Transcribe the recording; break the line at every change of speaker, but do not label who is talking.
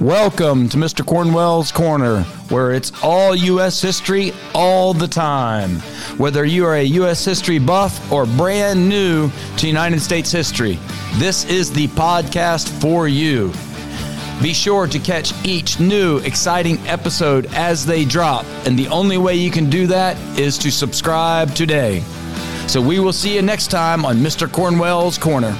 Welcome to Mr. Cornwell's Corner, where it's all U.S. history all the time. Whether you are a U.S. history buff or brand new to United States history, this is the podcast for you. Be sure to catch each new exciting episode as they drop, and the only way you can do that is to subscribe today. So we will see you next time on Mr. Cornwell's Corner.